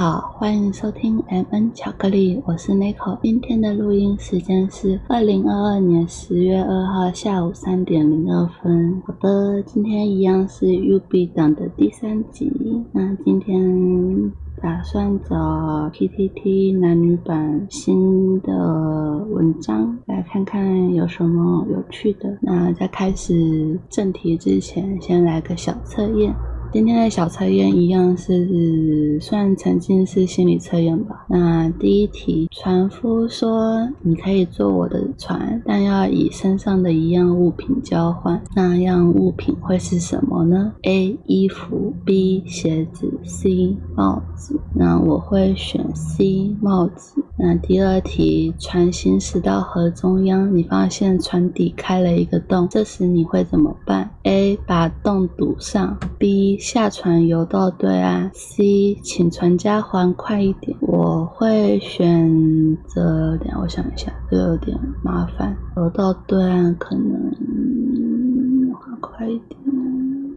好，欢迎收听 M N 巧克力，我是 Nico。今天的录音时间是二零二二年十月二号下午三点零二分。好的，今天一样是 U B 档的第三集。那今天打算找 P T T 男女版新的文章来看看有什么有趣的。那在开始正题之前，先来个小测验。今天的小测验一样是算沉浸式心理测验吧。那第一题，船夫说你可以坐我的船，但要以身上的一样物品交换。那样物品会是什么呢？A. 衣服 B. 鞋子 C. 帽子。那我会选 C. 帽子。那第二题，船行驶到河中央，你发现船底开了一个洞，这时你会怎么办？A. 把洞堵上 B. 下船游到对岸，C，请船家还快一点。我会选择，等下我想一下，这有点麻烦。游到对岸可能还快一点。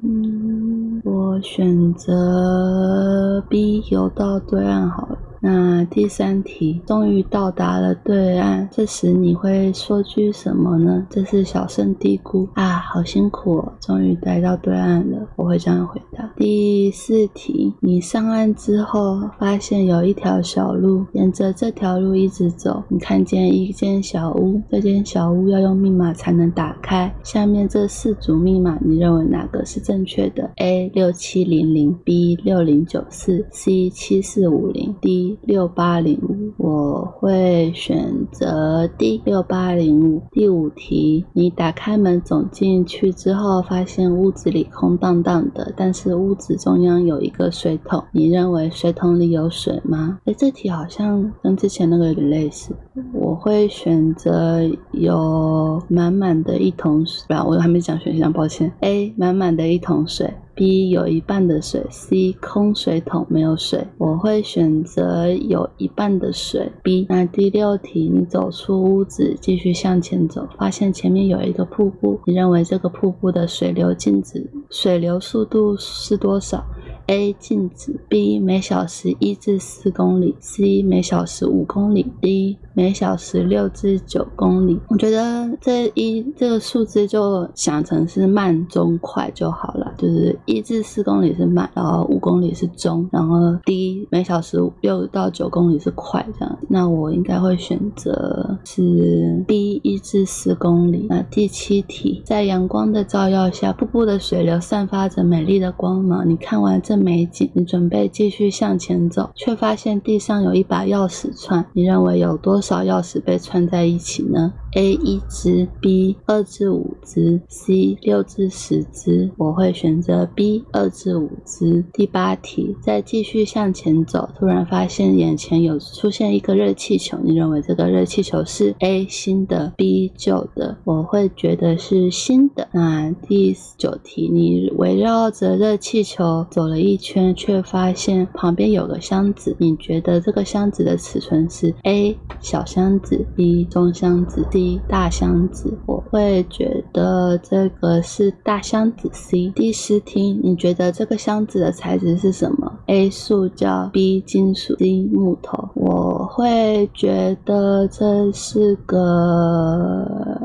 嗯，我选择 B，游到对岸好了。那第三题，终于到达了对岸，这时你会说句什么呢？这是小声嘀咕啊，好辛苦哦，终于来到对岸了，我会这样回答。第四题，你上岸之后发现有一条小路，沿着这条路一直走，你看见一间小屋，这间小屋要用密码才能打开。下面这四组密码，你认为哪个是正确的？A 六七零零，B 六零九四，C 七四五零，D。六八零五，我会选择 D 六八零五。第五题，你打开门走进去之后，发现屋子里空荡荡的，但是屋子中央有一个水桶，你认为水桶里有水吗？哎，这题好像跟之前那个有点类似。我会选择有满满的一桶水，我还没讲选项，抱歉。A 满满的一桶水。B 有一半的水，C 空水桶没有水，我会选择有一半的水。B 那第六题，你走出屋子，继续向前走，发现前面有一个瀑布，你认为这个瀑布的水流静止，水流速度是多少？A 静止，B 每小时一至四公里，C 每小时五公里，D 每小时六至九公里。我觉得这一这个数字就想成是慢中快就好了，就是一至四公里是慢，然后五公里是中，然后 D 每小时六到九公里是快这样。那我应该会选择是 B 一至四公里。那第七题，在阳光的照耀下，瀑布的水流散发着美丽的光芒。你看完这。美景，你准备继续向前走，却发现地上有一把钥匙串。你认为有多少钥匙被串在一起呢？A 一支，B 二至五支，C 六至十支。我会选择 B 二至五支。第八题，再继续向前走，突然发现眼前有出现一个热气球。你认为这个热气球是 A 新的，B 旧的？我会觉得是新的。那第九题，你围绕着热气球走了。一圈，却发现旁边有个箱子。你觉得这个箱子的尺寸是 A 小箱子，B 中箱子，D 大箱子？我会觉得这个是大箱子。C 第十题，你觉得这个箱子的材质是什么？A 塑胶，B 金属，C 木头。我会觉得这是个。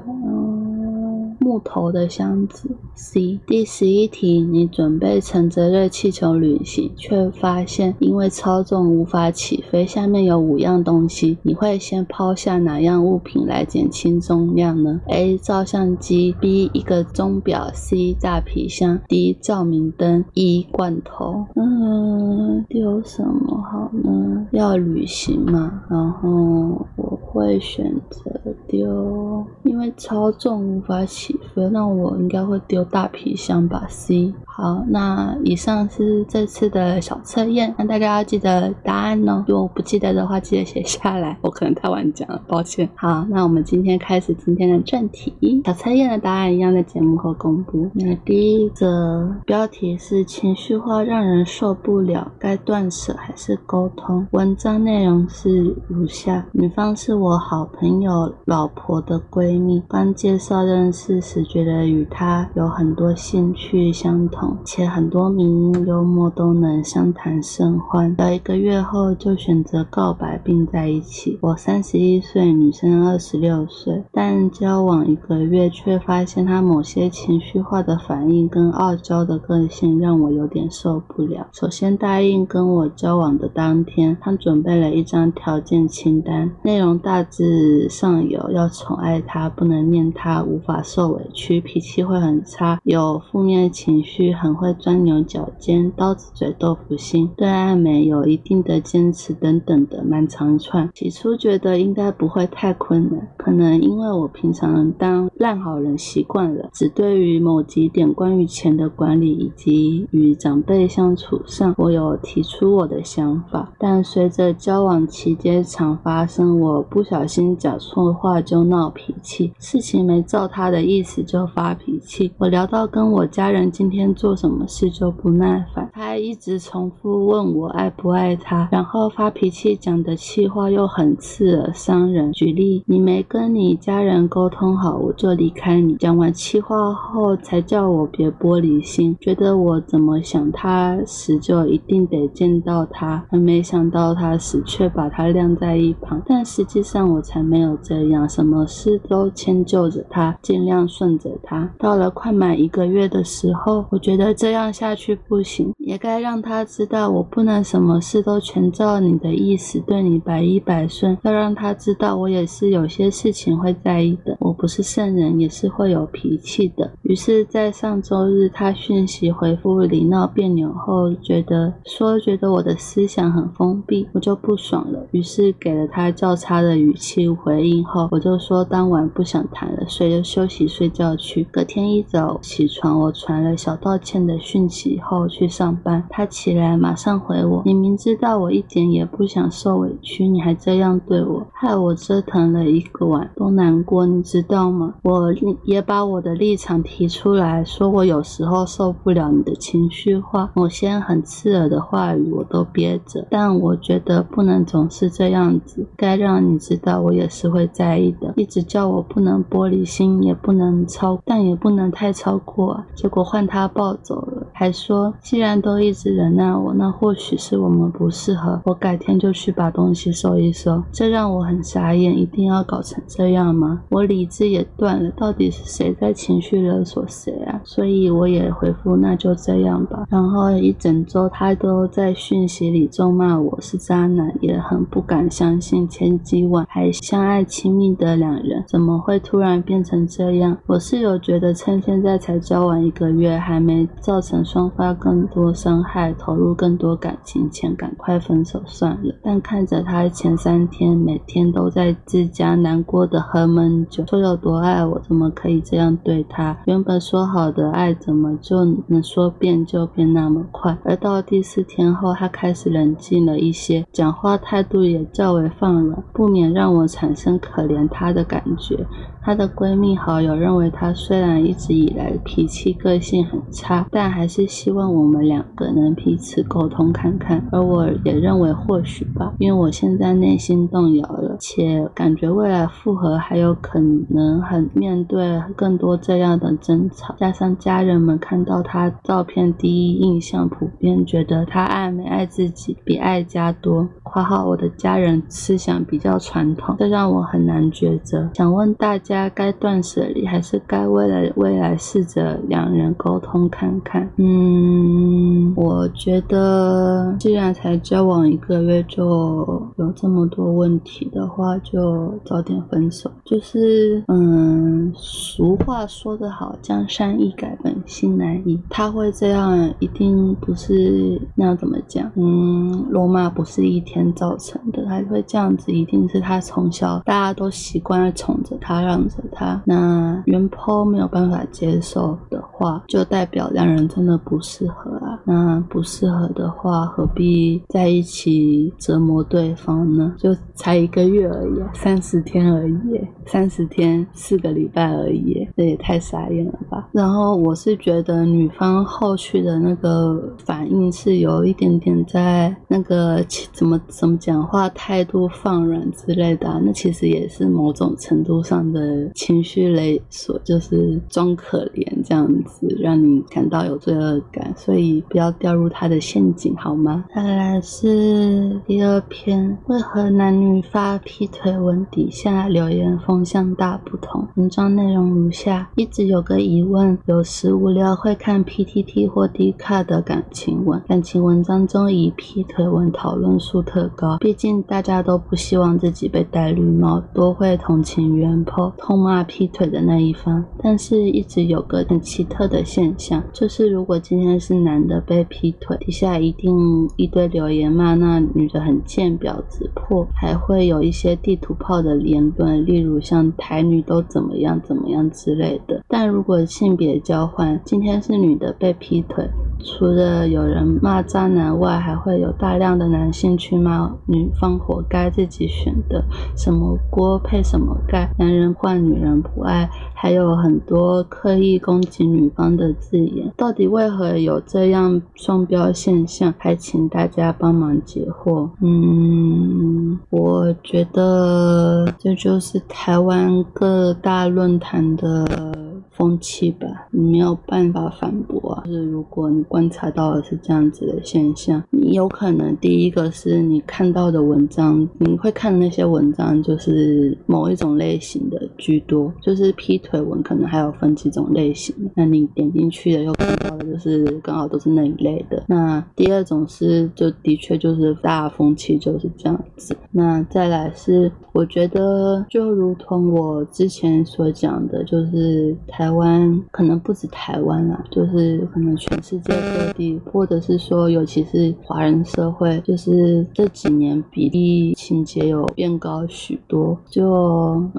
木头的箱子。C 第十一题，你准备乘着热气球旅行，却发现因为超重无法起飞。下面有五样东西，你会先抛下哪样物品来减轻重量呢？A 照相机，B 一个钟表，C 大皮箱，D 照明灯，E 罐头。嗯，丢什么好呢？要旅行嘛，然后我会选择丢，因为超重无法起飞。那我应该会丢大皮箱吧，C。好，那以上是这次的小测验，那大家要记得答案哦。如果不记得的话，记得写下来。我可能太晚讲了，抱歉。好，那我们今天开始今天的正题。小测验的答案一样在节目后公布。那第一个标题是情绪化让人受不了，该断舍还是沟通？文章内容是如下：女方是我好朋友老婆的闺蜜密。刚介绍认识时，觉得与他有很多兴趣相同，且很多名幽默都能相谈甚欢。聊一个月后，就选择告白并在一起。我三十一岁，女生二十六岁，但交往一个月，却发现他某些情绪化的反应跟傲娇的个性，让我有点受不了。首先答应跟我交往的当天，他准备了一张条件清单，内容大致上有要宠爱他，不能念他，无法受委屈，脾气会很差，有负面情绪，很会钻牛角尖，刀子嘴豆腐心，对爱美有一定的坚持等等的蛮长串。起初觉得应该不会太困难，可能因为我平常当烂好人习惯了，只对于某几点关于钱的管理以及与长辈相处上，我有提出我的想法。但随着交往期间常发生，我不小心讲错话就闹脾气，事情没照他的意思就发脾气。我聊到跟我家人今天做什么事就不耐烦，他一直重复问我爱不爱他，然后发脾气讲的气话又很刺耳伤人。举例，你没跟你家人沟通好，我就离开你。讲完气话后，才叫我别玻璃心，觉得我怎么想他时就一定得见到他，没想到他时却把他晾在一旁。但实际上我才没有这样，什么事都迁就着他，尽量顺着他。到了快满一个月的时候，我觉得这样下去不行，也该让他知道我不能什么事都全照你的意思，对你百依百顺。要让他知道我也是有些事情会在意的，我不是圣人，也是会有脾气的。于是，在上周日他讯息回复里闹别扭后，觉得说觉得我的思想很封闭，我就不爽了。于是给了他较差的语气回应后，我就说当晚不想谈了，睡就休息睡觉去。隔天一早起床，我传了小道歉的讯息后去上班，他起来马上回我：你明知道我一点也不想受委屈，你还这样对我，害我折腾了一个晚都难过，你知道吗？我也把我的立场提出来说，我有时候受不了你的情绪化，某些很刺耳的话语我都憋着，但我觉得不能总是这样子，该让你知道我也是会在意的。一直叫我不不能玻璃心，也不能超，但也不能太超过。结果换他抱走了，还说既然都一直忍耐我，那或许是我们不适合，我改天就去把东西收一收。这让我很傻眼，一定要搞成这样吗？我理智也断了，到底是谁在情绪勒索谁啊？所以我也回复那就这样吧。然后一整周他都在讯息里咒骂我是渣男，也很不敢相信前几晚还相爱亲密的两人怎么会突然变成这样。我室友觉得趁现在才交往一个月，还没造成双方更多伤害，投入更多感情前赶快分手算了。但看着他前三天每天都在自家难过的喝闷酒，说有多爱我，怎么可以这样对他？原本说好的爱，怎么就能说变就变那么快？而到第四天后，他开始冷静了一些，讲话态度也较为放软，不免让我产生可怜他的感觉。她的闺蜜好友认为，她虽然一直以来脾气个性很差，但还是希望我们两个能彼此沟通看看。而我也认为或许吧，因为我现在内心动摇了，且感觉未来复合还有可能很面对更多这样的争吵。加上家人们看到她照片，第一印象普遍觉得她爱没爱自己比爱家多。括号我的家人思想比较传统，这让我很难抉择。想问大家。该断舍离，还是该为了未来试着两人沟通看看？嗯，我觉得既然才交往一个月就有这么多问题的话，就早点分手。就是，嗯，俗话说得好，江山易改，本性难移。他会这样，一定不是那样怎么讲？嗯，罗马不是一天造成的，他会这样子，一定是他从小大家都习惯宠着他，让。着他，那原坡没有办法接受的话，就代表两人真的不适合啊。那不适合的话，何必在一起折磨对方呢？就才一个月而已，三十天而已，三十天四个礼拜而已，这也太傻眼了吧！然后我是觉得女方后续的那个反应是有一点点在那个怎么怎么讲话态度放软之类的，那其实也是某种程度上的情绪勒索，就是装可怜这样子，让你感到有罪恶感，所以不要掉入他的陷阱好吗？再来是第二篇，为何男女发劈腿文底下留言风方向大不同？文章内容如下：一直有个疑问，有时无聊会看 PTT 或 D 卡的感情文，感情文章中以劈腿文讨论数特高，毕竟大家都不希望自己被戴绿帽，多会同情原 po 痛骂劈腿的那一方。但是一直有个很奇特的现象，就是如果今天是男的被劈腿，底下一定一堆留言骂那女的很贱、婊子、破，还会有一些地图炮的言论，例如像台女都怎么样怎么样之类的。但如果性别交换，今天是女的被劈腿。除了有人骂渣男外，还会有大量的男性去骂女方活该自己选的，什么锅配什么盖，男人换女人不爱，还有很多刻意攻击女方的字眼。到底为何有这样双标现象？还请大家帮忙解惑。嗯，我觉得这就是台台湾各大论坛的。风气吧，你没有办法反驳啊。就是如果你观察到的是这样子的现象，你有可能第一个是你看到的文章，你会看的那些文章就是某一种类型的居多，就是劈腿文可能还有分几种类型。那你点进去的又看到的就是刚好都是那一类的。那第二种是就的确就是大风气就是这样子。那再来是我觉得就如同我之前所讲的，就是台。台湾可能不止台湾啦，就是可能全世界各地，或者是说，尤其是华人社会，就是这几年比例情节有变高许多。就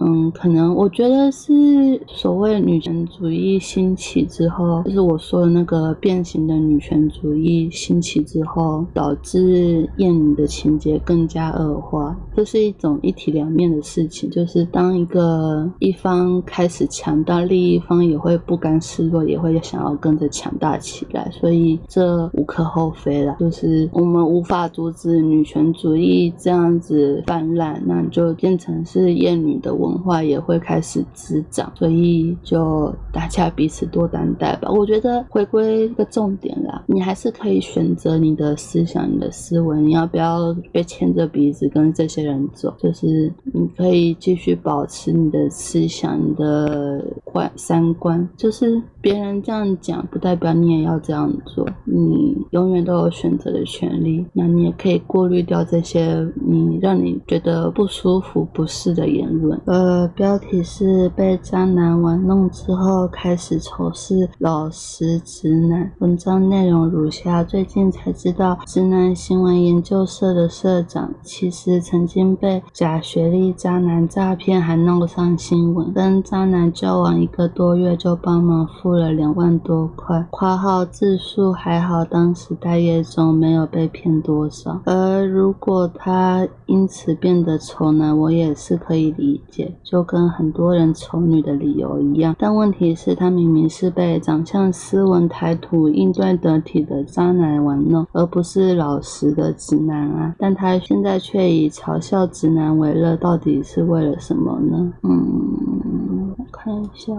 嗯，可能我觉得是所谓女权主义兴起之后，就是我说的那个变形的女权主义兴起之后，导致厌女的情节更加恶化。这是一种一体两面的事情，就是当一个一方开始强大，另一方。也会不甘示弱，也会想要跟着强大起来，所以这无可厚非了。就是我们无法阻止女权主义这样子泛滥，那就变成是厌女的文化也会开始滋长，所以就大家彼此多担待吧。我觉得回归一个重点啦，你还是可以选择你的思想、你的思维，你要不要被牵着鼻子跟这些人走？就是你可以继续保持你的思想、你的观三。观就是别人这样讲，不代表你也要这样做。你永远都有选择的权利。那你也可以过滤掉这些你让你觉得不舒服、不适的言论。呃，标题是被渣男玩弄之后开始仇视老实直男。文章内容如下：最近才知道，直男新闻研究社的社长其实曾经被假学历渣男诈骗，还弄上新闻。跟渣男交往一个多。月就帮忙付了两万多块，括号字数还好，当时待业中没有被骗多少。而如果他因此变得丑男，我也是可以理解，就跟很多人丑女的理由一样。但问题是，他明明是被长相斯文、谈吐应对得体的渣男玩弄，而不是老实的直男啊！但他现在却以嘲笑直男为乐，到底是为了什么呢？嗯，看一下。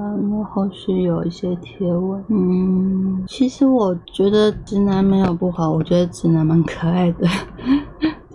后续有一些贴文，嗯，其实我觉得直男没有不好，我觉得直男蛮可爱的。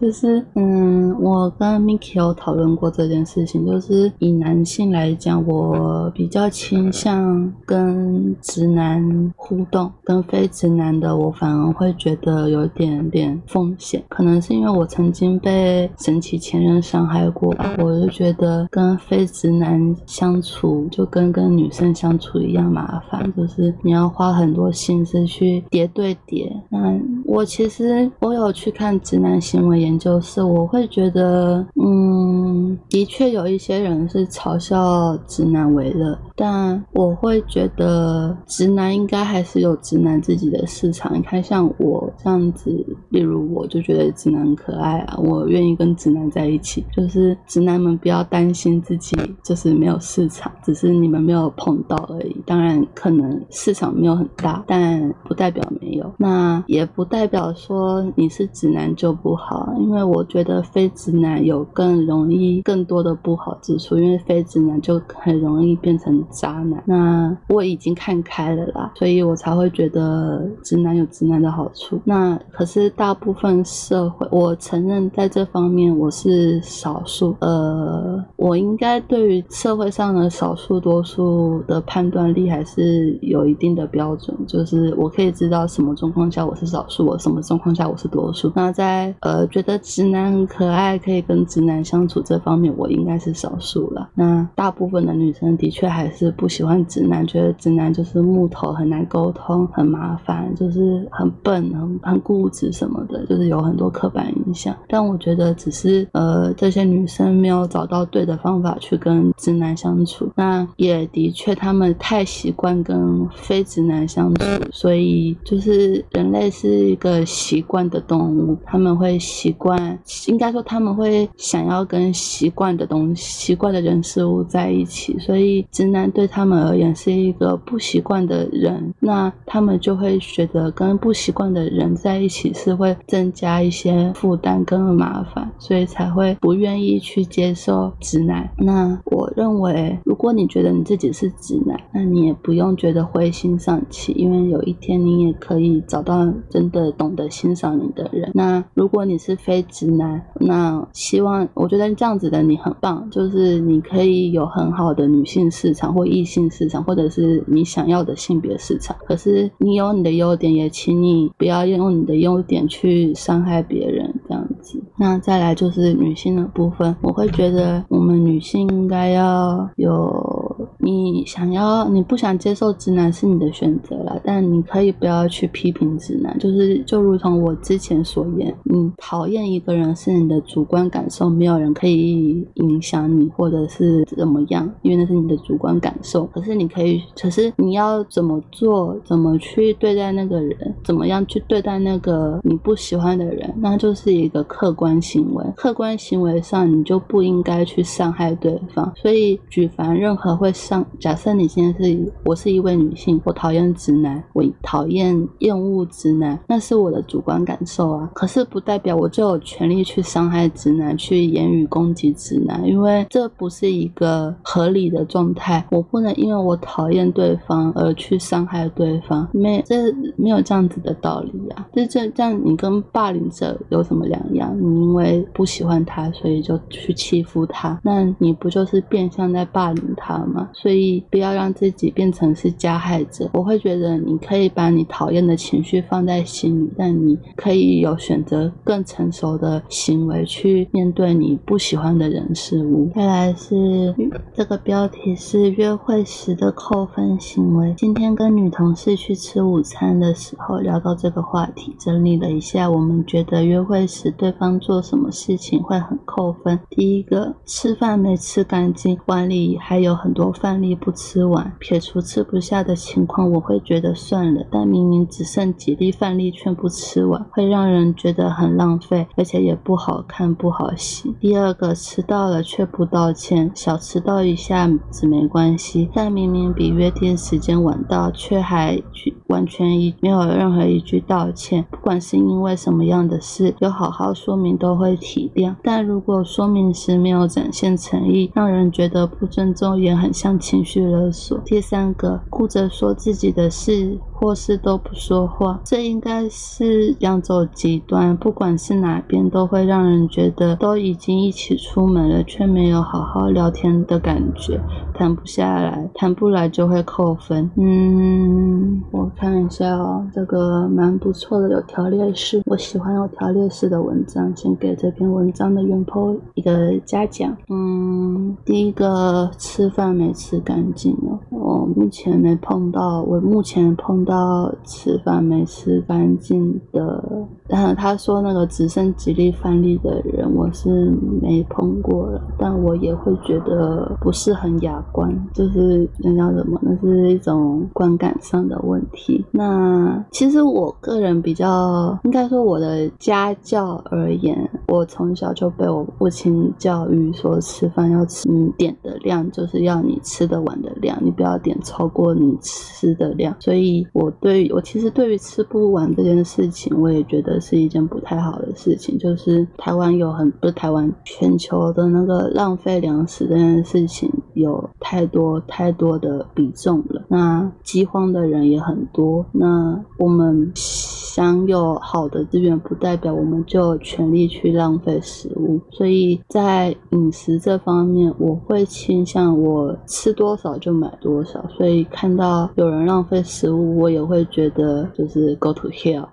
就是，嗯，我跟 Miki 有讨论过这件事情。就是以男性来讲，我比较倾向跟直男互动，跟非直男的我反而会觉得有点点风险。可能是因为我曾经被神奇前任伤害过吧，我就觉得跟非直男相处就跟跟女生相处一样麻烦，就是你要花很多心思去叠对叠。那我其实我有去看直男行为。研就是，我会觉得，嗯，的确有一些人是嘲笑直男为乐，但我会觉得直男应该还是有直男自己的市场。你看，像我这样子，例如我就觉得直男可爱啊，我愿意跟直男在一起。就是直男们不要担心自己就是没有市场，只是你们没有碰到而已。当然，可能市场没有很大，但不代表没有。那也不代表说你是直男就不好，因为我觉得非直男有更容易、更多的不好之处，因为非直男就很容易变成渣男。那我已经看开了啦，所以我才会觉得直男有直男的好处。那可是大部分社会，我承认在这方面我是少数。呃，我应该对于社会上的少数多数的判断力还是有一定的标准，就是我可以知道什么状况下我是少数，我什么状况下我是多数。那在呃觉得直男很可爱，可以跟直男相处这方面，我应该是少数了。那大部分的女生的确还是不喜欢直男，觉得直男就是木头，很难沟通，很麻烦，就是很笨、很很固执什么的，就是有很多刻板印象。但我觉得只是呃这些女生没有找到对的方法去跟直男相处，那也的确他们太习惯跟非直男相处，所以就是人类是一个习惯的动物，他们会习惯，应该说他们会想要跟习惯的东西、习惯的人事物在一起，所以直男对他们而言是一个不习惯的人，那他们就会觉得跟不习惯的人在一起是会增加一些负担跟麻烦，所以才会不愿意去接受直男。那我认为，如果你觉得你自己是直男，那你也不用觉得灰心丧气，因为有一天你也可以找到真的懂得欣赏你的人。那如果你是非直男，那希望我觉得这样子的你很棒，就是你可以有很好的女性市场或异性市场，或者是你想要的性别市场。可是你有你的优点，也请你不要用你的优点去伤害别人，这样子。那再来就是女性的部分，我会觉得我们女性应该要有，你想要你不想接受直男是你的选择了，但你可以不要去批评直男，就是就如同我之前所言，你讨厌一个人是你的主观感受，没有人可以影响你或者是怎么样，因为那是你的主观感受。可是你可以，可是你要怎么做，怎么去对待那个人，怎么样去对待那个你不喜欢的人，那就是一个客观行为。客观行为上，你就不应该去伤害对方。所以，举凡任何会伤，假设你现在是我是一位女性，我讨厌直男，我讨厌厌恶直男，那是我的主观感受啊。可是不代表我就有权利去伤害直男，去言语攻击直男，因为这不是一个合理的状态。我不能因为我讨厌对方而去伤害对方，没这没有这样子的道理啊。这这这样，你跟霸凌者有什么两样？你因为不喜欢他，所以就去欺负他，那你不就是变相在霸凌他吗？所以不要让自己变成是加害者。我会觉得你可以把你讨厌的情绪放在心里，但你可以有选择更成熟的行为去面对你不喜欢的人事物。再来是这个标题是约会时的扣分行为。今天跟女同事去吃午餐的时候聊到这个话题，整理了一下，我们觉得约会时对方做什么事情会很扣分。第一个，吃饭没吃干净，碗里还有很多饭饭粒不吃完。撇除吃不下的情况，我会觉得算了。但明明只剩几粒饭粒却不吃完，会让人觉得很浪费，而且也不好看不好洗。第二个，迟到了却不道歉，小迟到一下子没关系，但明明比约定时间晚到，却还完全一没有任何一句道歉。不管是因为什么样的事，有好好说明都会体谅。但如果说明时没有展现诚意，让人觉得不尊重，也很像情绪勒索。第三个，顾着说自己的事。或是都不说话，这应该是两走极端。不管是哪边，都会让人觉得都已经一起出门了，却没有好好聊天的感觉，谈不下来，谈不来就会扣分。嗯，我看一下哦，这个蛮不错的，有条列式，我喜欢有条列式的文章，先给这篇文章的原 po 一个嘉奖。嗯，第一个吃饭没吃干净哦，我目前没碰到，我目前碰。到吃饭没吃干净的当然他说那个只剩几粒饭粒的人，我是没碰过了，但我也会觉得不是很雅观，就是那叫什么，那是一种观感上的问题。那其实我个人比较，应该说我的家教而言，我从小就被我父亲教育说，吃饭要吃你点的量，就是要你吃得完的量，你不要点超过你吃的量。所以，我对于我其实对于吃不完这件事情，我也觉得是一件不太好的事情。就是台湾有很不是台湾，全球的那个浪费粮食这件事情有太多太多的比重了。那饥荒的人也很多。那我们享有好的资源，不代表我们就有权利去浪费食物。所以在饮食这方面，我会倾向我吃多少就买多少。所以看到有人浪费食物，我我也会觉得就是 go to hell。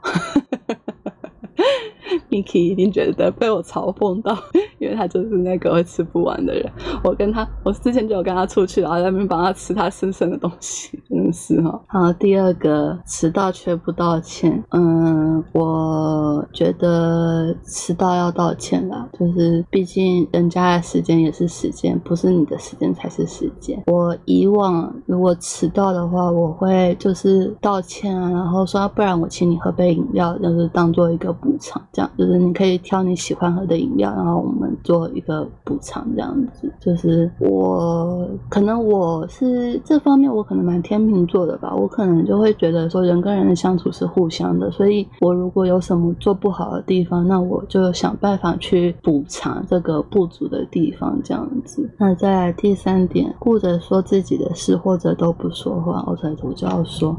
Miki 一定觉得被我嘲讽到，因为他就是那个会吃不完的人。我跟他，我之前就有跟他出去，然后在那边帮他吃他吃剩的东西，真的是哈。好，第二个迟到却不道歉，嗯，我觉得迟到要道歉啦，就是毕竟人家的时间也是时间，不是你的时间才是时间。我以往如果迟到的话，我会就是道歉啊，然后说不然我请你喝杯饮料，就是当做一个补偿，这样。就是你可以挑你喜欢喝的饮料，然后我们做一个补偿这样子。就是我可能我是这方面我可能蛮天秤座的吧，我可能就会觉得说人跟人的相处是互相的，所以我如果有什么做不好的地方，那我就想办法去补偿这个不足的地方这样子。那再来第三点，顾着说自己的事或者都不说话，我才我就要说。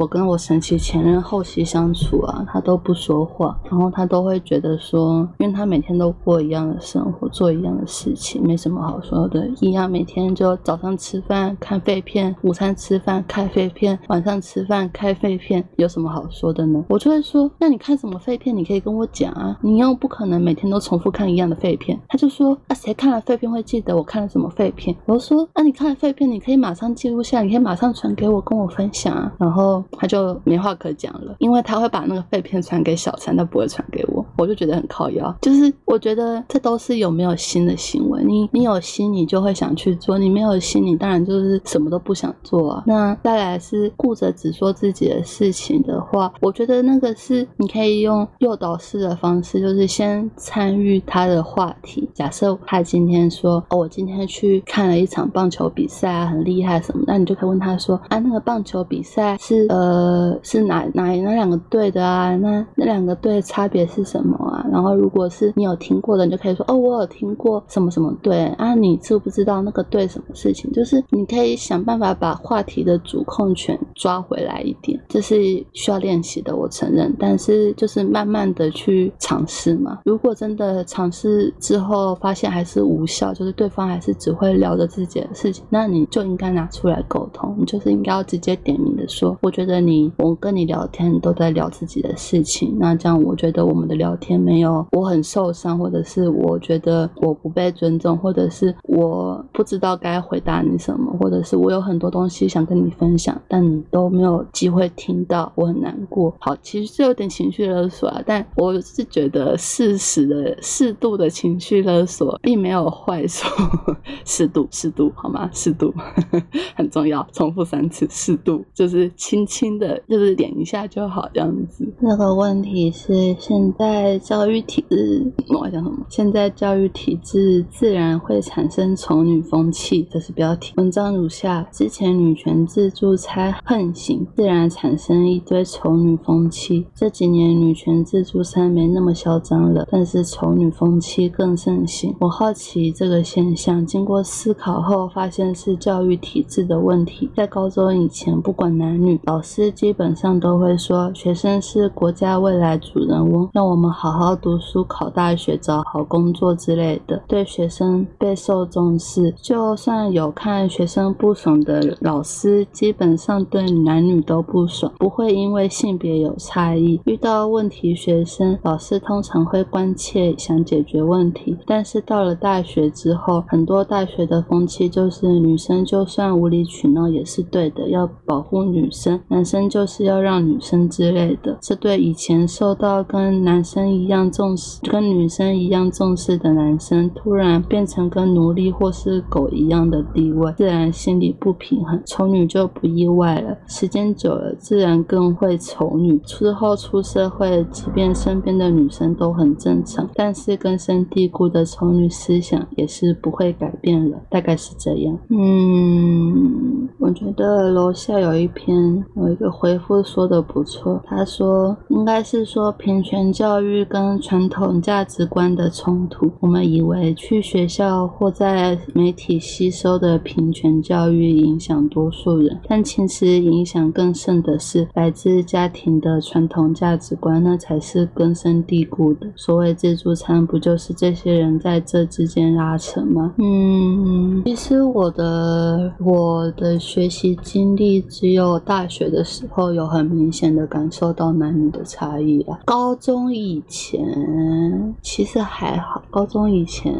我跟我神奇前任后期相处啊，他都不说话，然后他都会觉得说，因为他每天都过一样的生活，做一样的事情，没什么好说的，一样每天就早上吃饭看废片，午餐吃饭看废片，晚上吃饭看废片，有什么好说的呢？我就会说，那你看什么废片？你可以跟我讲啊，你又不可能每天都重复看一样的废片。他就说，啊，谁看了废片会记得我看了什么废片？我说，那你看了废片，你可以马上记录下，你可以马上传给我，跟我分享啊，然后。他就没话可讲了，因为他会把那个废片传给小陈，他不会传给我，我就觉得很靠腰。就是我觉得这都是有没有心的行为，你你有心，你就会想去做；你没有心，你当然就是什么都不想做啊。那再来是顾着只说自己的事情的话，我觉得那个是你可以用诱导式的方式，就是先参与他的话题。假设他今天说哦，我今天去看了一场棒球比赛啊，很厉害什么，那你就可以问他说啊，那个棒球比赛是呃。是哪哪哪两个队的啊？那那两个队差别是什么啊？然后如果是你有听过的，你就可以说哦，我有听过什么什么对啊？你知不知道那个对什么事情？就是你可以想办法把话题的主控权抓回来一点，这是需要练习的，我承认。但是就是慢慢的去尝试嘛。如果真的尝试之后发现还是无效，就是对方还是只会聊着自己的事情，那你就应该拿出来沟通，你就是应该要直接点名的说，我觉得。你我跟你聊天都在聊自己的事情，那这样我觉得我们的聊聊天没有我很受伤，或者是我觉得我不被尊重，或者是我不知道该回答你什么，或者是我有很多东西想跟你分享，但你都没有机会听到，我很难过。好，其实是有点情绪勒索啊，但我是觉得适时的、适度的情绪勒索并没有坏处，适度、适度，好吗？适度很重要，重复三次，适度就是轻轻。的就是点一下就好，这样子。那个问题是现在在教育体制，我讲什么？现在教育体制自然会产生丑女风气，这是标题。文章如下：之前女权自助餐横行，自然产生一堆丑女风气。这几年女权自助餐没那么嚣张了，但是丑女风气更盛行。我好奇这个现象，经过思考后发现是教育体制的问题。在高中以前，不管男女，老师。基本上都会说，学生是国家未来主人翁，让我们好好读书、考大学、找好工作之类的，对学生备受重视。就算有看学生不爽的老师，基本上对男女都不爽，不会因为性别有差异。遇到问题学生，老师通常会关切想解决问题。但是到了大学之后，很多大学的风气就是女生就算无理取闹也是对的，要保护女生，男生就是要让女生之类的。这对以前受到跟男生生一样重视、跟女生一样重视的男生，突然变成跟奴隶或是狗一样的地位，自然心里不平衡。丑女就不意外了，时间久了，自然更会丑女。之后出社会，即便身边的女生都很正常，但是根深蒂固的丑女思想也是不会改变了，大概是这样。嗯，我觉得楼下有一篇有一个回复说的不错，他说应该是说平权教育跟传统价值观的冲突。我们以为去学校或在媒体吸收的平权教育影响多数人，但其实影响更甚的是来自家庭的传统价值观，那才是根深蒂固的。所谓自助餐，不就是这些人在这之间拉扯吗？嗯，其实我的我的学习经历只有大学的时候有很明显的感受到男女的差异啊。高中以以前其实还好，高中以前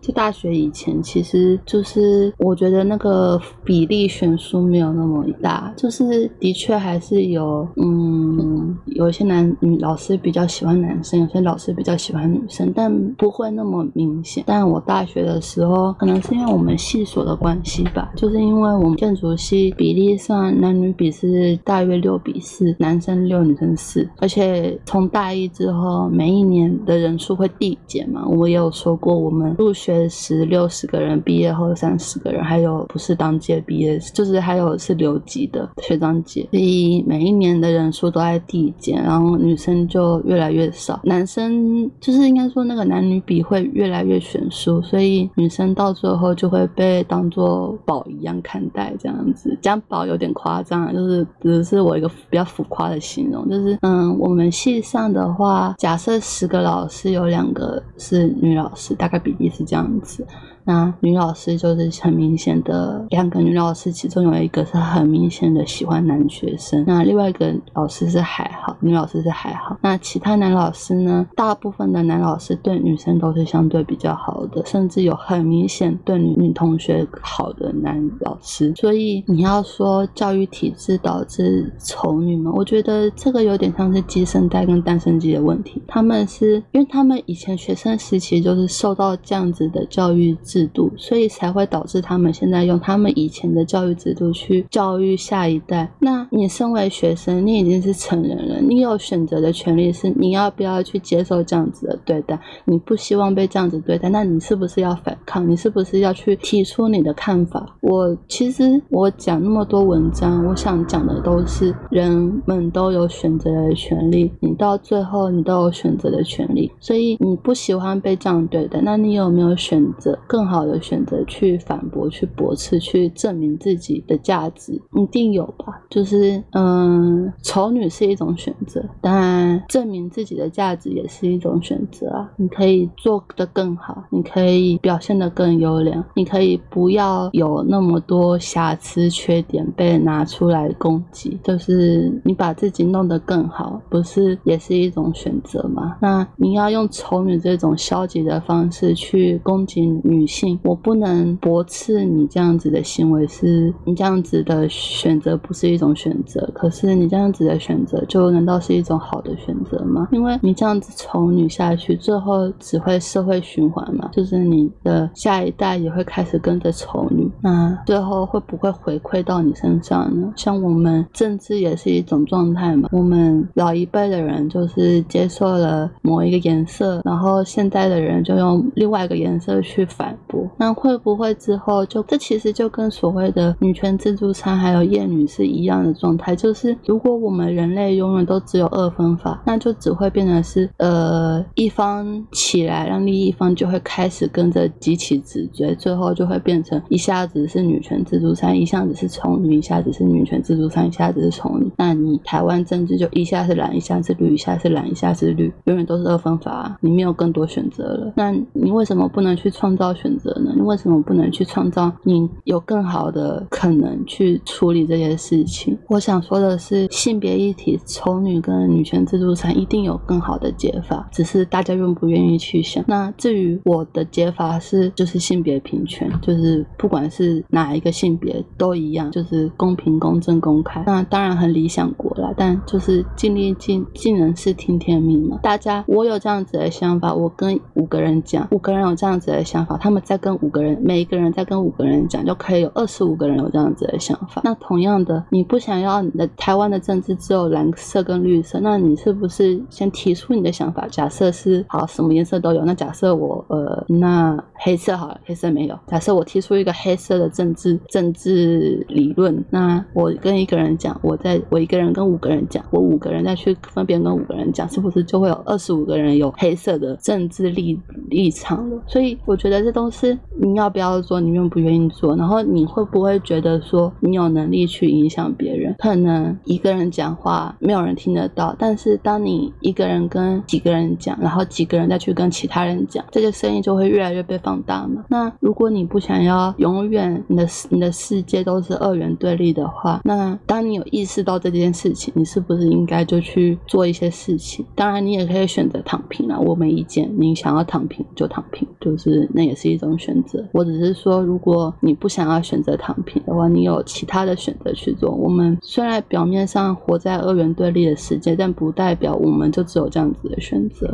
就大学以前，其实就是我觉得那个比例悬殊没有那么大，就是的确还是有嗯有一些男女老师比较喜欢男生，有些老师比较喜欢女生，但不会那么明显。但我大学的时候，可能是因为我们系所的关系吧，就是因为我们建筑系比例上男女比是大约六比四，男生六女生四，而且从大一之后，每一年的人数会递减嘛。我也有说过，我们入学时六十个人，毕业后三十个人，还有不是当届毕业，就是还有是留级的学长姐，所以每一年的人数都在递减，然后女生就越来越少，男生就是应该说那个男女比会越来越悬殊，所以女生到最后就会被当做宝一样看待，这样子讲宝有点夸张，就是只是我一个比较浮夸的形容，就是嗯，我们系上的话，假假设十个老师有两个是女老师，大概比例是这样子。那女老师就是很明显的，两个女老师其中有一个是很明显的喜欢男学生，那另外一个老师是还好，女老师是还好。那其他男老师呢？大部分的男老师对女生都是相对比较好的，甚至有很明显对女女同学好的男老师。所以你要说教育体制导致丑女吗？我觉得这个有点像是鸡生蛋跟蛋生鸡的问题。他们是因为他们以前学生时期就是受到这样子的教育制制度，所以才会导致他们现在用他们以前的教育制度去教育下一代。那你身为学生，你已经是成人了，你有选择的权利，是你要不要去接受这样子的对待？你不希望被这样子对待，那你是不是要反抗？你是不是要去提出你的看法？我其实我讲那么多文章，我想讲的都是人们都有选择的权利，你到最后你都有选择的权利。所以你不喜欢被这样对待，那你有没有选择更更好的选择去反驳、去驳斥、去证明自己的价值？一定有吧？就是嗯，丑女是一种选择，当然证明自己的价值也是一种选择啊。你可以做得更好，你可以表现得更优良，你可以不要有那么多瑕疵、缺点被拿出来攻击。就是你把自己弄得更好，不是也是一种选择吗？那你要用丑女这种消极的方式去攻击女性，我不能驳斥你这样子的行为，是你这样子的选择不是一种选择。可是你这样子的选择，就难道是一种好的选择吗？因为你这样子丑女下去，最后只会社会循环嘛，就是你的下一代也会开始跟着丑女，那最后会不会回馈到你身上呢？像我们政治也是一种状态嘛，我们老一辈的人就是接受了某一个颜色，然后现在的人就用另外一个颜色去反驳，那会不会之后就这其实就跟所谓的女权自助餐还有厌女是一样的状态，就是如果我们人类永远都只有二分法，那就只会变成是呃一方起来，让另一方就会开始跟着急起直追，最后就会变成一下子是女权自助餐，一下子是丑女，一下子是女权自助餐，一下子是丑女，那你台湾政治就一下是蓝，一下是绿，一下是蓝，一下是绿，永远都是二分法，你没有更多选择了。那你为什么不能去创造选选择呢？你为什么不能去创造你有更好的可能去处理这些事情？我想说的是，性别议题、丑女跟女权自助餐一定有更好的解法，只是大家愿不愿意去想。那至于我的解法是，就是性别平权，就是不管是哪一个性别都一样，就是公平、公正、公开。那当然很理想国啦，但就是尽力尽尽人事听天命嘛。大家，我有这样子的想法，我跟五个人讲，五个人有这样子的想法，他们再跟五个人，每一个人再跟五个人讲，就可以有二十五个人有这样子的想法。那同样的，你不想要你的台湾的政治只有蓝色跟绿色，那你是不是先提出你的想法？假设是好，什么颜色都有。那假设我呃，那黑色好了，黑色没有。假设我提出一个黑色的政治政治理论，那我跟一个人讲，我在我一个人跟五个人讲，我五个人再去分别跟五个人讲，是不是就会有二十五个人有黑色的政治立立场了？所以我觉得这都是你要不要做，你愿不愿意做，然后你会不会觉得说你有能力去影响别人？可能一个人讲话没有人听得到，但是当你一个人跟几个人讲，然后几个人再去跟其他人讲，这个声音就会越来越被放大嘛。那如果你不想要永远你的你的世界都是二元对立的话，那当你有意识到这件事情，你是不是应该就去做一些事情？当然，你也可以选择躺平啊，我没意见。你想要躺平就躺平，就是那也是一种选择。我只是说，如果你不想要选择躺平的话，你有其他的选择去做。我们虽然表面上活在二元对立的世界，但不代表我们就只有这样子的选择。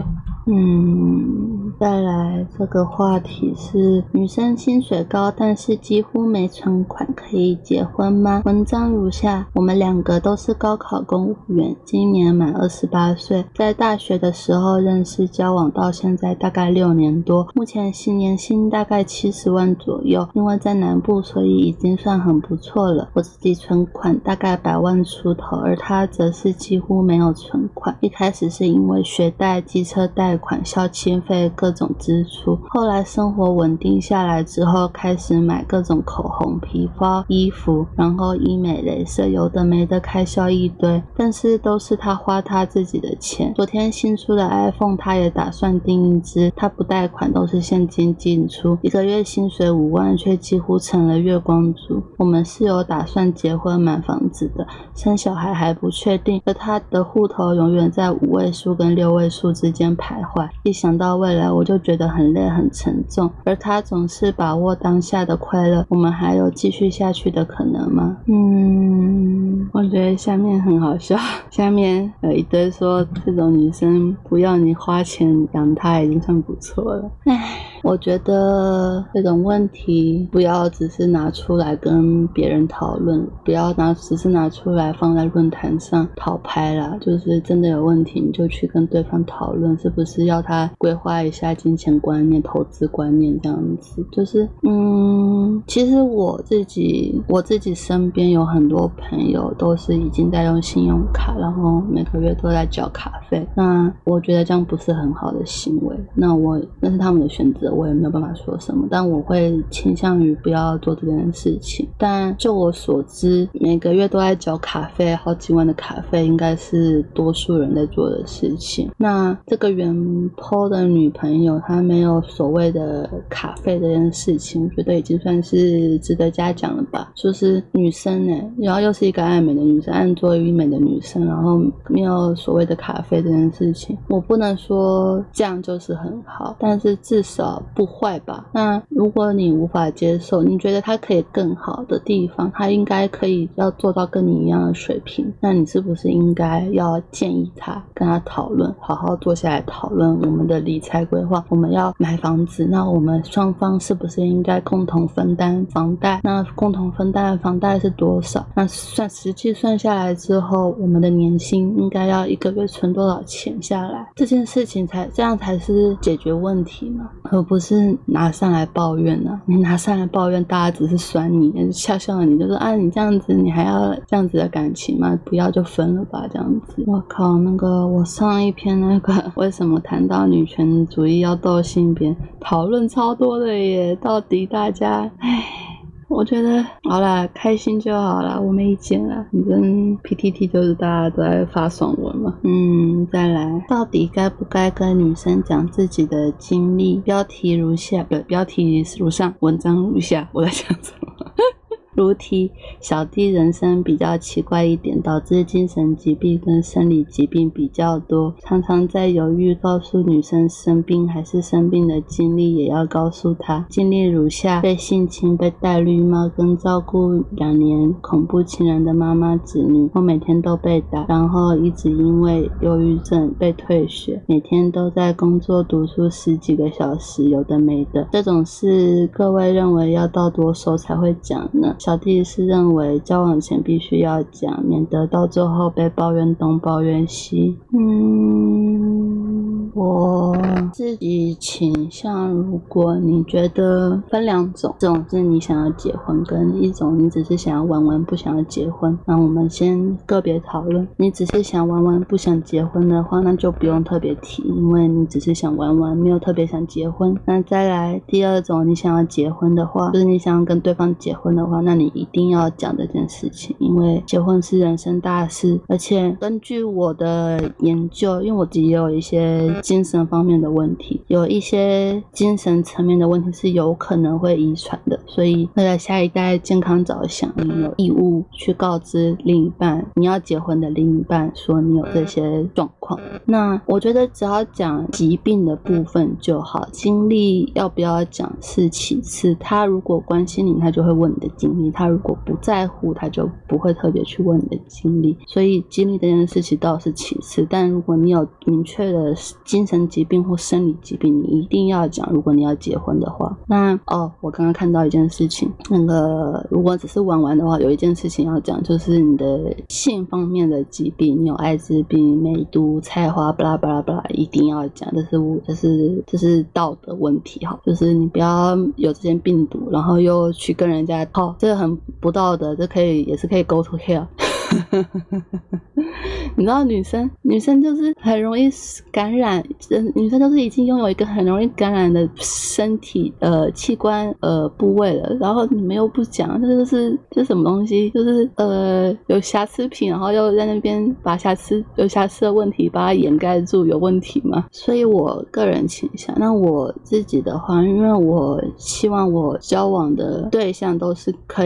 嗯，再来这个话题是女生薪水高，但是几乎没存款，可以结婚吗？文章如下：我们两个都是高考公务员，今年满二十八岁，在大学的时候认识，交往到现在大概六年多，目前新年薪大概七十万左右，因为在南部，所以已经算很不错了。我自己存款大概百万出头，而他则是几乎没有存款。一开始是因为学贷、机车贷。款校清费各种支出，后来生活稳定下来之后，开始买各种口红、皮包、衣服，然后医美、镭射，有的没的开销一堆，但是都是他花他自己的钱。昨天新出的 iPhone，他也打算订一支，他不贷款，都是现金进一个月薪水五万，却几乎成了月光族。我们是有打算结婚买房子的，生小孩还不确定，而他的户头永远在五位数跟六位数之间徘徊。一想到未来，我就觉得很累很沉重。而他总是把握当下的快乐，我们还有继续下去的可能吗？嗯，我觉得下面很好笑。下面有一堆说这种女生不要你花钱养她已经算不错了。唉，我觉得这种问题不要只是拿出来跟别人讨论，不要拿只是拿出来放在论坛上讨拍啦。就是真的有问题，你就去跟对方讨论，是不是？是要他规划一下金钱观念、投资观念这样子，就是嗯，其实我自己我自己身边有很多朋友都是已经在用信用卡，然后每个月都在交卡费。那我觉得这样不是很好的行为。那我那是他们的选择，我也没有办法说什么。但我会倾向于不要做这件事情。但就我所知，每个月都在交卡费，好几万的卡费，应该是多数人在做的事情。那这个原。PO 的女朋友，她没有所谓的卡费这件事情，我觉得已经算是值得嘉奖了吧。就是女生呢，然后又是一个爱美的女生，爱做医美的女生，然后没有所谓的卡费这件事情，我不能说这样就是很好，但是至少不坏吧。那如果你无法接受，你觉得他可以更好的地方，他应该可以要做到跟你一样的水平，那你是不是应该要建议他跟他讨论，好好坐下来讨？论我们的理财规划，我们要买房子，那我们双方是不是应该共同分担房贷？那共同分担的房贷是多少？那算实际算下来之后，我们的年薪应该要一个月存多少钱下来？这件事情才这样才是解决问题嘛，而不是拿上来抱怨呢？你拿上来抱怨，大家只是酸你，笑笑你，就说啊，你这样子，你还要这样子的感情吗？不要就分了吧，这样子。我靠，那个我上一篇那个 为什么？谈到女权主义要斗性别，讨论超多的耶。到底大家，唉，我觉得好啦，开心就好啦，我没意见啦。反正 PTT 就是大家都在发爽文嘛。嗯，再来，到底该不该跟女生讲自己的经历？标题如下，不，标题如上，文章如下。我在想什么？如题，小弟人生比较奇怪一点，导致精神疾病跟生理疾病比较多，常常在犹豫告诉女生生病还是生病的经历，也要告诉她。经历如下：被性侵、被戴绿帽，跟照顾两年恐怖情人的妈妈子女。我每天都被打，然后一直因为忧郁症被退学，每天都在工作读书十几个小时，有的没的。这种事，各位认为要到多熟才会讲呢？小弟是认为交往前必须要讲，免得到最后被抱怨东抱怨西。嗯，我自己倾向，如果你觉得分两种，一种是你想要结婚，跟一种你只是想要玩玩不想要结婚。那我们先个别讨论。你只是想玩玩不想结婚的话，那就不用特别提，因为你只是想玩玩，没有特别想结婚。那再来第二种，你想要结婚的话，就是你想要跟对方结婚的话，那你一定要讲这件事情，因为结婚是人生大事，而且根据我的研究，因为我自己也有一些精神方面的问题，有一些精神层面的问题是有可能会遗传的，所以为了下一代健康着想，你有义务去告知另一半你要结婚的另一半说你有这些状况。那我觉得只要讲疾病的部分就好，经历要不要讲是其次。他如果关心你，他就会问你的经历；他如果不在乎，他就不会特别去问你的经历。所以经历这件事情倒是其次。但如果你有明确的精神疾病或生理疾病，你一定要讲。如果你要结婚的话，那哦，我刚刚看到一件事情，那个如果只是玩玩的话，有一件事情要讲，就是你的性方面的疾病，你有艾滋病、梅毒、菜花，巴拉巴拉巴拉，一定要讲。这是，这是这是道德问题哈，就是你不要有这些病毒，然后又去跟人家套，这很不道德，这可以也是可以 go to hell。你知道女生，女生就是很容易感染，女生就是已经拥有一个很容易感染的身体呃器官呃部位了，然后你们又不讲，这就是这什么东西？就是呃有瑕疵品，然后又在那边把瑕疵有瑕疵的问题把它掩盖住，有问题吗？所以我个人倾向，那我自己的话，因为我希望我交往的对象都是可以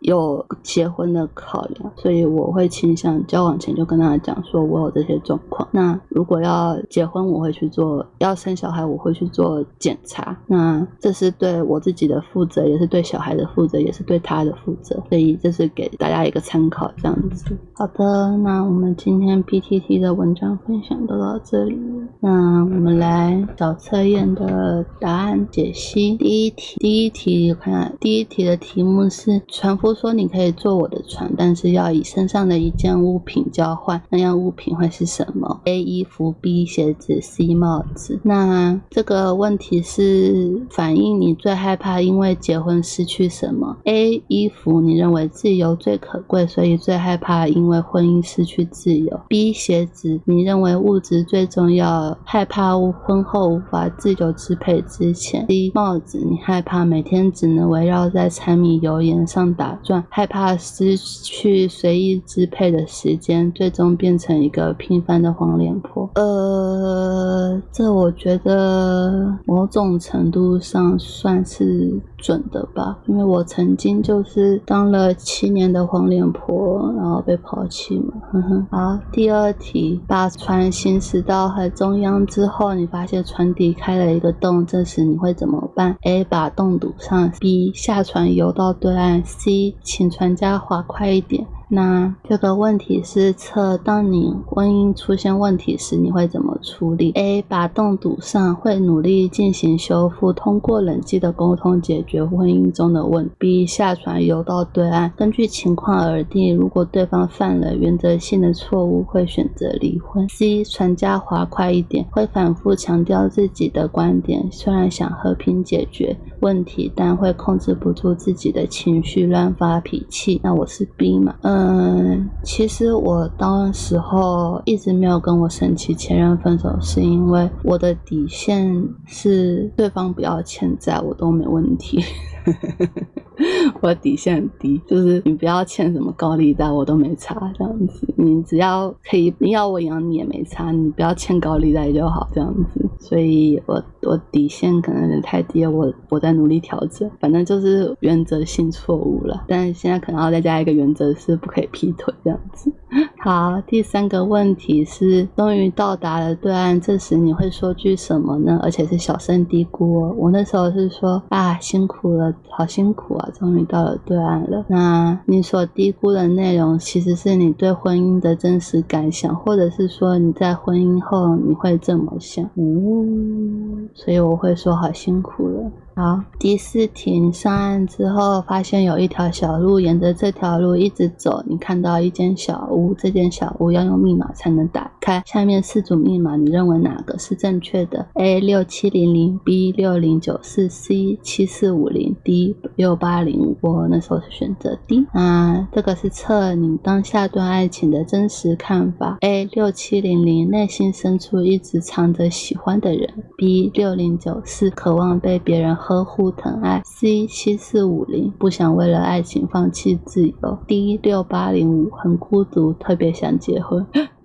有结婚的考量，所以我会倾向交往前就跟他讲说，我有这些状况。那如果要结婚，我会去做；要生小孩，我会去做检查。那这是对我自己的负责，也是对小孩的负责，也是对他的负责。所以这是给大家一个参考，这样子。好的，那我们今天 PTT 的文章分享都到这里。那我们来找测验的答案解析。第一题，第一题，看第一题的题目是：船夫说你可以坐我的船，但是要以身上的一件物品交换，那样物品会是什么？A 衣服，B 鞋子，C 帽子。那这个问题是反映你最害怕因为结婚失去什么？A 衣服，你认为自由最可贵，所以最害怕因为婚姻失去自由。B 鞋子，你认为物质最重要，害怕婚后无法自由支配之前。C. 帽子，你害怕每天只能围绕在柴米油盐上打转，害怕失去随意支配的时间，最终变成一个平凡的黄脸婆。呃，这我觉得某种程度上算是准的吧，因为我曾经就是当了七年的黄脸婆，然后被抛弃嘛。哼哼。好，第二题，把船行驶到海中央之后，你发现船底开了一个洞，这时你会怎么办？A. 把洞堵上。B. 下船游到对岸。C. 请船家划快一点。那这个问题是测，当你婚姻出现问题时，你会怎么处理？A. 把洞堵上，会努力进行修复，通过冷静的沟通解决婚姻中的问题。B. 下船游到对岸，根据情况而定，如果对方犯了原则性的错误，会选择离婚。C. 船家划快一点，会反复强调自己的观点，虽然想和平解决问题，但会控制不住自己的情绪，乱发脾气。那我是 B 嘛？嗯。嗯，其实我当时候一直没有跟我生气前任分手，是因为我的底线是对方不要欠债，我都没问题。我底线很低，就是你不要欠什么高利贷，我都没差这样子。你只要可以，你要我养你也没差，你不要欠高利贷就好这样子。所以我我底线可能有点太低，我我在努力调整。反正就是原则性错误了，但现在可能要再加一个原则，是不可以劈腿这样子。好，第三个问题是，终于到达了对岸，这时你会说句什么呢？而且是小声嘀咕哦。我那时候是说啊，辛苦了，好辛苦啊，终于到了对岸了。那你所嘀咕的内容，其实是你对婚姻的真实感想，或者是说你在婚姻后你会这么想？嗯，所以我会说好辛苦了。好，第四题，上岸之后发现有一条小路，沿着这条路一直走，你看到一间小屋，这间小屋要用密码才能打开。下面四组密码，你认为哪个是正确的？A 六七零零，B 六零九四，C 七四五零，D 六八零。我那时候是选择 D。那这个是测你当下对爱情的真实看法。A 六七零零，内心深处一直藏着喜欢的人。B 六零九四，渴望被别人。呵护疼爱，C 七四五零不想为了爱情放弃自由，D 六八零五很孤独，特别想结婚，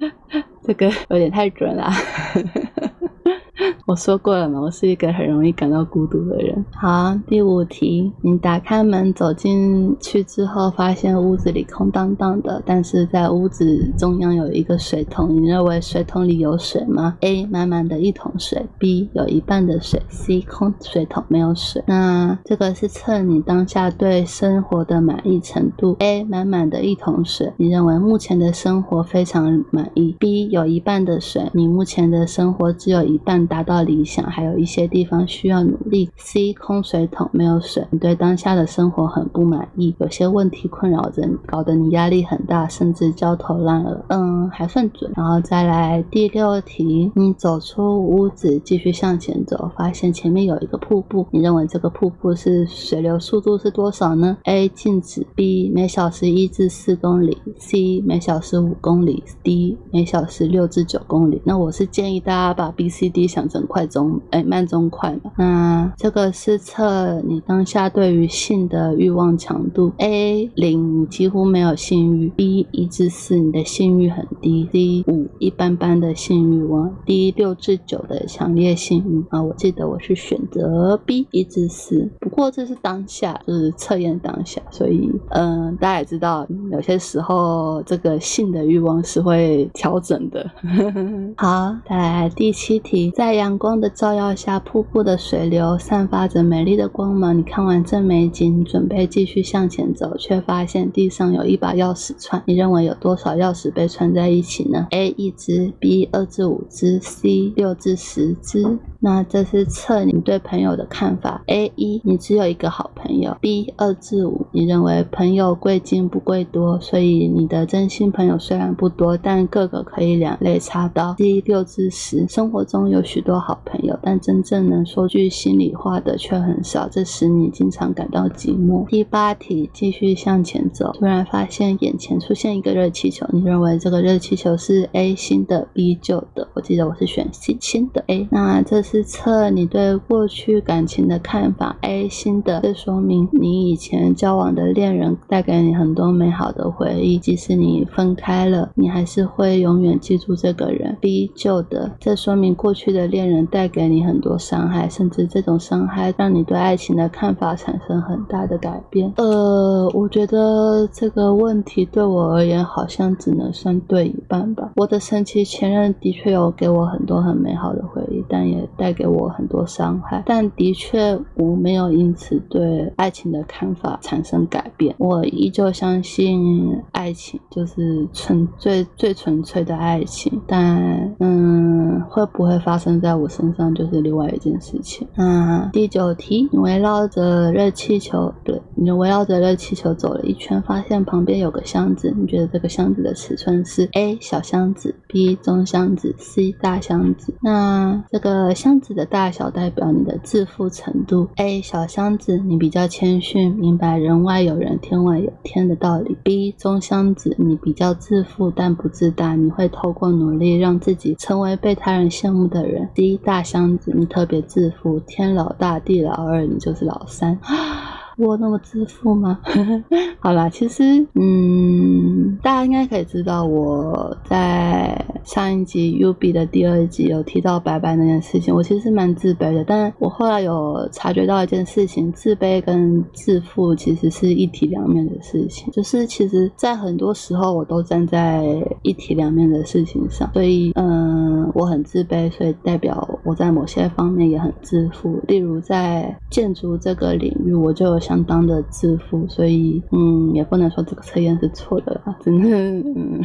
这个有点太准了。我说过了嘛，我是一个很容易感到孤独的人。好，第五题，你打开门走进去之后，发现屋子里空荡荡的，但是在屋子中央有一个水桶，你认为水桶里有水吗？A 满满的一桶水，B 有一半的水，C 空水桶没有水。那这个是测你当下对生活的满意程度。A 满满的一桶水，你认为目前的生活非常满意。B 有一半的水，你目前的生活只有一半。达到理想，还有一些地方需要努力。C 空水桶没有水，你对当下的生活很不满意，有些问题困扰着你，搞得你压力很大，甚至焦头烂额。嗯，还算准。然后再来第六题，你走出屋子，继续向前走，发现前面有一个瀑布，你认为这个瀑布是水流速度是多少呢？A 静止，B 每小时一至四公里，C 每小时五公里，D 每小时六至九公里。那我是建议大家把 B、C、D。想成快中哎慢中快嘛？那这个是测你当下对于性的欲望强度。A 零你几乎没有性欲，B 一至四你的性欲很低，C 五一般般的性欲望，D 六至九的强烈性欲啊。我记得我是选择 B 一至四，不过这是当下就是测验当下，所以嗯大家也知道有些时候这个性的欲望是会调整的。好，再来第七题在。阳阳光的照耀下，瀑布的水流散发着美丽的光芒。你看完这美景，准备继续向前走，却发现地上有一把钥匙串。你认为有多少钥匙被串在一起呢？A 一只，B 二至五只，C 六至十只。那这是测你对朋友的看法。A 一，你只有一个好朋友。B 二至五，你认为朋友贵精不贵多，所以你的真心朋友虽然不多，但个个可以两肋插刀。C 六至十，生活中有。许多好朋友，但真正能说句心里话的却很少，这使你经常感到寂寞。第八题，继续向前走，突然发现眼前出现一个热气球，你认为这个热气球是 A 新的，B 旧的？我记得我是选 C 新的 A。那这是测你对过去感情的看法。A 新的，这说明你以前交往的恋人带给你很多美好的回忆，即使你分开了，你还是会永远记住这个人。B 旧的，这说明过去的。恋人带给你很多伤害，甚至这种伤害让你对爱情的看法产生很大的改变。呃，我觉得这个问题对我而言好像只能算对一半吧。我的神奇前任的确有给我很多很美好的回忆，但也带给我很多伤害。但的确我没有因此对爱情的看法产生改变。我依旧相信爱情就是纯最最纯粹的爱情。但嗯，会不会发生？在我身上就是另外一件事情。那第九题，你围绕着热气球，对，你围绕着热气球走了一圈，发现旁边有个箱子。你觉得这个箱子的尺寸是 A 小箱子，B 中箱子，C 大箱子。那这个箱子的大小代表你的自负程度。A 小箱子，你比较谦逊，明白人外有人，天外有天的道理。B 中箱子，你比较自负但不自大，你会透过努力让自己成为被他人羡慕的人。第一大箱子，你特别自负，天老大，地老二，你就是老三。我那么自负吗？好啦，其实，嗯，大家应该可以知道，我在上一集 U B 的第二集有提到白白那件事情，我其实是蛮自卑的。但我后来有察觉到一件事情，自卑跟自负其实是一体两面的事情。就是其实，在很多时候，我都站在一体两面的事情上。所以，嗯，我很自卑，所以代表我在某些方面也很自负。例如，在建筑这个领域，我就有相当的自负。所以，嗯，也不能说这个测验是错的啦，只能，嗯。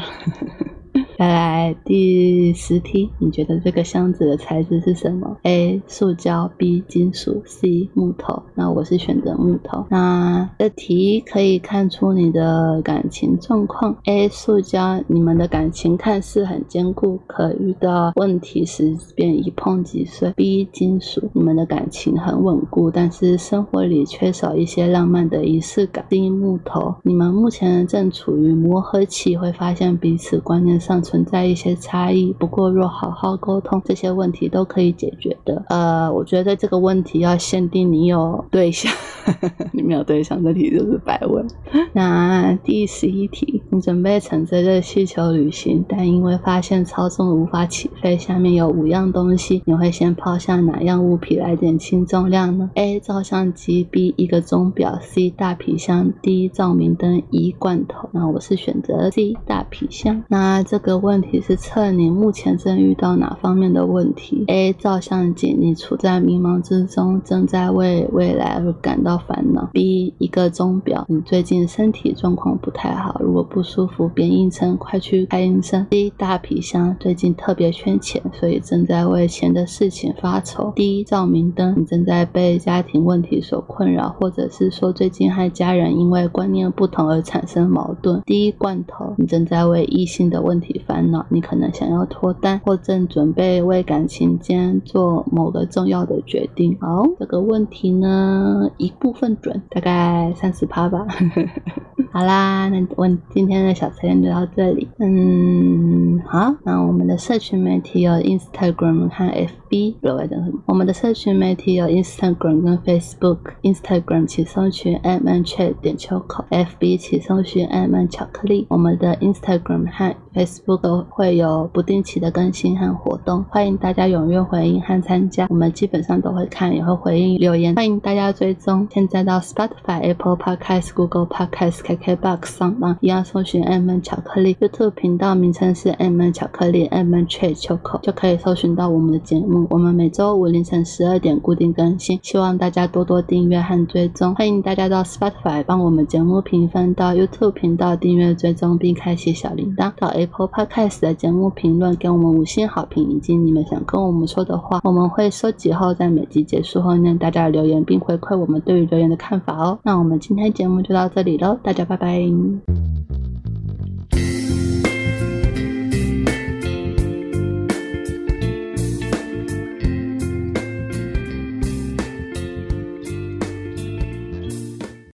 再来第十题，你觉得这个箱子的材质是什么？A. 塑胶 B. 金属 C. 木头。那我是选择木头。那这题可以看出你的感情状况。A. 塑胶，你们的感情看似很坚固，可遇到问题时便一碰即碎。B. 金属，你们的感情很稳固，但是生活里缺少一些浪漫的仪式感。C. 木头，你们目前正处于磨合期，会发现彼此观念上。存在一些差异，不过若好好沟通，这些问题都可以解决的。呃，我觉得这个问题要限定你有对象，你没有对象，这题就是白问。那第十一题，你准备乘着热气球旅行，但因为发现超重无法起飞，下面有五样东西，你会先抛下哪样物品来减轻重量呢？A. 照相机 B. 一个钟表 C. 大皮箱 D. 照明灯 E. 罐头。那我是选择 C. 大皮箱。那这个。问题是测你目前正遇到哪方面的问题？A. 照相机，你处在迷茫之中，正在为未来而感到烦恼。B. 一个钟表，你最近身体状况不太好，如果不舒服，别硬撑，快去看医生。C. 大皮箱，最近特别缺钱，所以正在为钱的事情发愁。D. 照明灯，你正在被家庭问题所困扰，或者是说最近和家人因为观念不同而产生矛盾。D. 罐头，你正在为异性的问题。烦恼，你可能想要脱单，或正准备为感情间做某个重要的决定。哦，这个问题呢，一部分准，大概三十趴吧。好啦，那我今天的小测验就到这里。嗯，好，那我们的社群媒体有 Instagram 和 F B，额外的什么？我们的社群媒体有 Instagram 跟 Facebook。Instagram 请搜寻 M N Chat 点秋口，FB 请搜寻 M N 巧克力。我们的 Instagram 和 Facebook 都会有不定期的更新和活动，欢迎大家踊跃回应和参加。我们基本上都会看，也会回应留言。欢迎大家追踪。现在到 Spotify、Apple Podcast、Google Podcast、KKBox 上方，一样搜寻 M N 巧克力。YouTube 频道名称是 M N 巧克力 M N Trade 秋口，就可以搜寻到我们的节目我们每周五凌晨十二点固定更新，希望大家多多订阅和追踪。欢迎大家到 Spotify 帮我们节目评分，到 YouTube 频道订阅追踪并开启小铃铛，到 Apple Podcast 的节目评论给我们五星好评，以及你们想跟我们说的话，我们会收集后在每集结束后念大家的留言，并回馈我们对于留言的看法哦。那我们今天节目就到这里喽，大家拜拜。